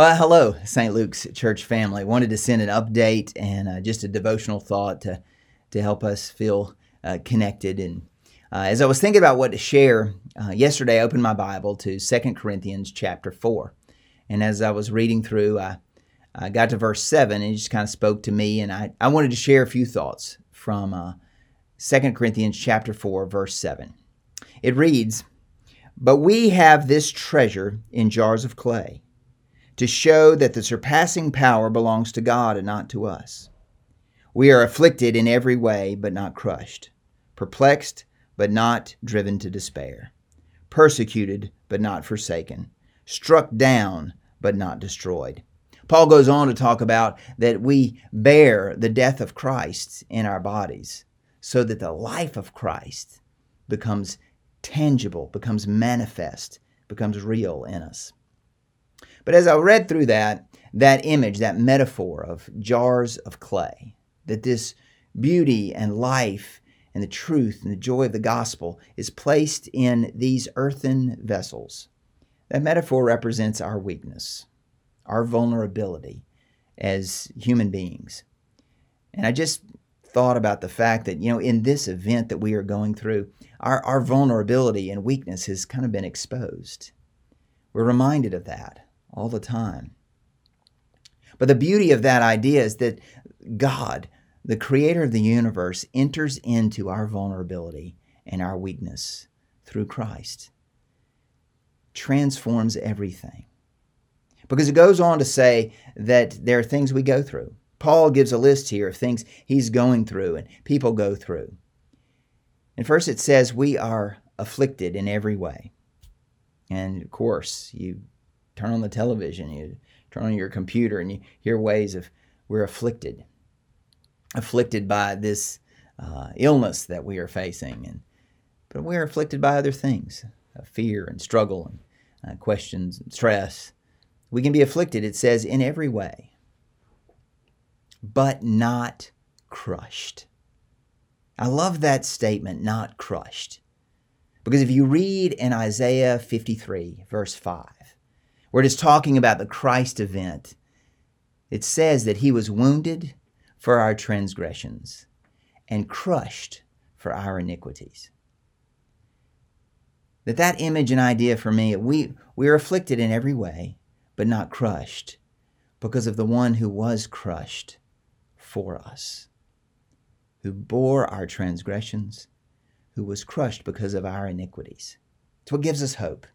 Well, hello, St. Luke's Church family. Wanted to send an update and uh, just a devotional thought to to help us feel uh, connected. And uh, as I was thinking about what to share uh, yesterday, I opened my Bible to Second Corinthians chapter four, and as I was reading through, I, I got to verse seven, and it just kind of spoke to me, and I, I wanted to share a few thoughts from uh, Second Corinthians chapter four, verse seven. It reads, "But we have this treasure in jars of clay." To show that the surpassing power belongs to God and not to us. We are afflicted in every way, but not crushed, perplexed, but not driven to despair, persecuted, but not forsaken, struck down, but not destroyed. Paul goes on to talk about that we bear the death of Christ in our bodies so that the life of Christ becomes tangible, becomes manifest, becomes real in us. But as I read through that, that image, that metaphor of jars of clay, that this beauty and life and the truth and the joy of the gospel is placed in these earthen vessels. That metaphor represents our weakness, our vulnerability as human beings. And I just thought about the fact that, you know, in this event that we are going through, our, our vulnerability and weakness has kind of been exposed. We're reminded of that all the time. But the beauty of that idea is that God, the creator of the universe, enters into our vulnerability and our weakness through Christ, transforms everything. Because it goes on to say that there are things we go through. Paul gives a list here of things he's going through and people go through. And first it says we are afflicted in every way. And of course, you turn on the television, you turn on your computer, and you hear ways of we're afflicted, afflicted by this uh, illness that we are facing, and but we're afflicted by other things, uh, fear and struggle and uh, questions and stress. We can be afflicted, it says, in every way, but not crushed. I love that statement, not crushed. Because if you read in Isaiah 53, verse 5, where it is talking about the Christ event, it says that he was wounded for our transgressions and crushed for our iniquities. That that image and idea for me, we, we are afflicted in every way, but not crushed, because of the one who was crushed for us, who bore our transgressions, who was crushed because of our iniquities. It's what gives us hope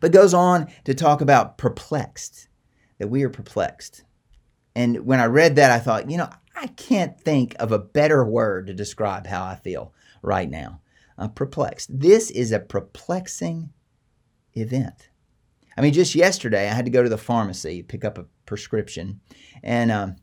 but goes on to talk about perplexed, that we are perplexed. And when I read that, I thought, you know, I can't think of a better word to describe how I feel right now. Uh, perplexed. This is a perplexing event. I mean, just yesterday, I had to go to the pharmacy, pick up a prescription, and um,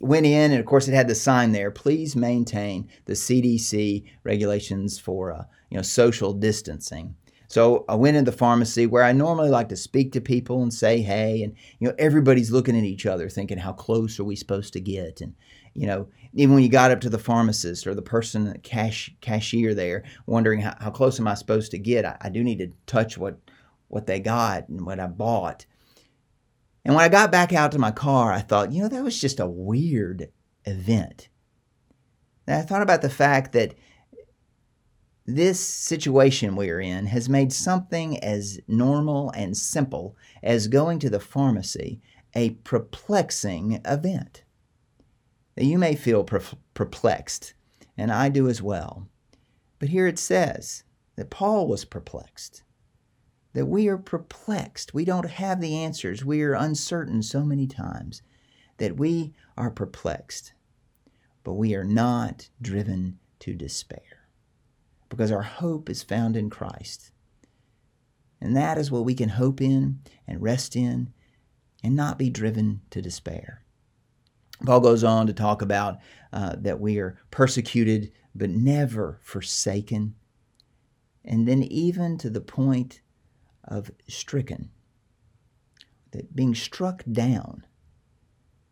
went in, and of course, it had the sign there: "Please maintain the CDC regulations for uh, you know social distancing." So I went in the pharmacy where I normally like to speak to people and say hey, and you know everybody's looking at each other, thinking how close are we supposed to get, and you know even when you got up to the pharmacist or the person cash cashier there, wondering how, how close am I supposed to get, I, I do need to touch what what they got and what I bought. And when I got back out to my car, I thought, you know, that was just a weird event. And I thought about the fact that this situation we're in has made something as normal and simple as going to the pharmacy a perplexing event. You may feel perplexed, and I do as well. But here it says that Paul was perplexed, that we are perplexed. We don't have the answers. We are uncertain so many times that we are perplexed, but we are not driven to despair because our hope is found in Christ. And that is what we can hope in and rest in and not be driven to despair. Paul goes on to talk about uh, that we are persecuted but never forsaken, and then even to the point of stricken, that being struck down.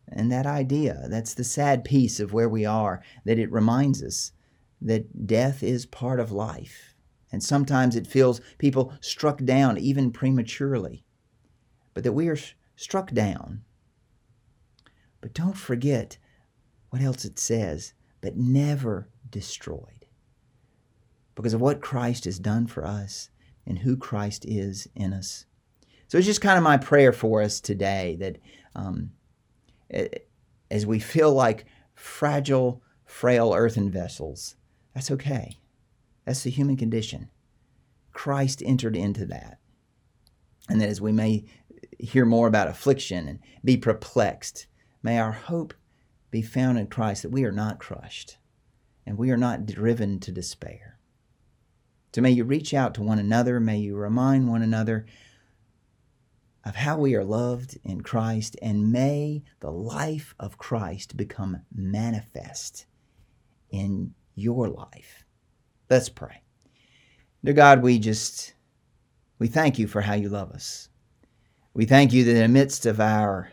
And that idea, that's the sad piece of where we are, that it reminds us that death is part of life. And sometimes it feels people struck down even prematurely, but that we are struck down. But don't forget what else it says, but never destroyed. Because of what Christ has done for us and who Christ is in us. So it's just kind of my prayer for us today that um, as we feel like fragile, frail earthen vessels, that's okay. That's the human condition. Christ entered into that. And that as we may hear more about affliction and be perplexed, may our hope be found in Christ that we are not crushed and we are not driven to despair. So may you reach out to one another, may you remind one another of how we are loved in Christ, and may the life of Christ become manifest in your life. Let's pray. Dear God, we just we thank you for how you love us. We thank you that in the midst of our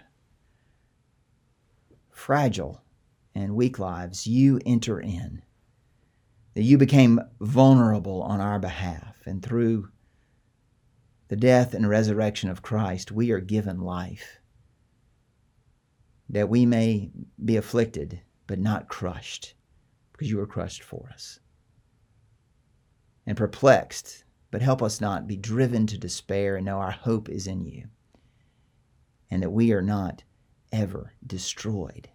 fragile and weak lives, you enter in. That you became vulnerable on our behalf, and through the death and resurrection of Christ, we are given life. That we may be afflicted, but not crushed, because you were crushed for us. And perplexed, but help us not be driven to despair and know our hope is in you. And that we are not ever destroyed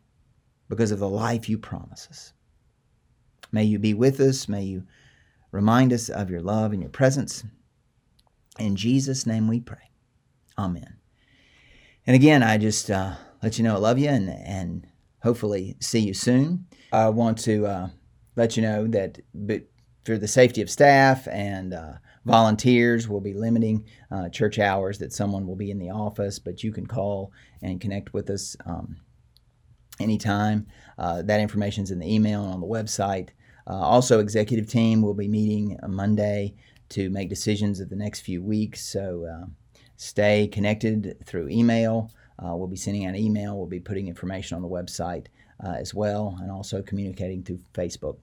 because of the life you promise us. May you be with us. May you remind us of your love and your presence. In Jesus' name we pray. Amen. And again, I just uh, let you know I love you and, and hopefully see you soon. I want to uh, let you know that for the safety of staff and uh, volunteers, we'll be limiting uh, church hours that someone will be in the office, but you can call and connect with us um, anytime. Uh, that information is in the email and on the website. Uh, also, executive team will be meeting Monday to make decisions of the next few weeks. So uh, stay connected through email. Uh, we'll be sending out email. We'll be putting information on the website uh, as well, and also communicating through Facebook.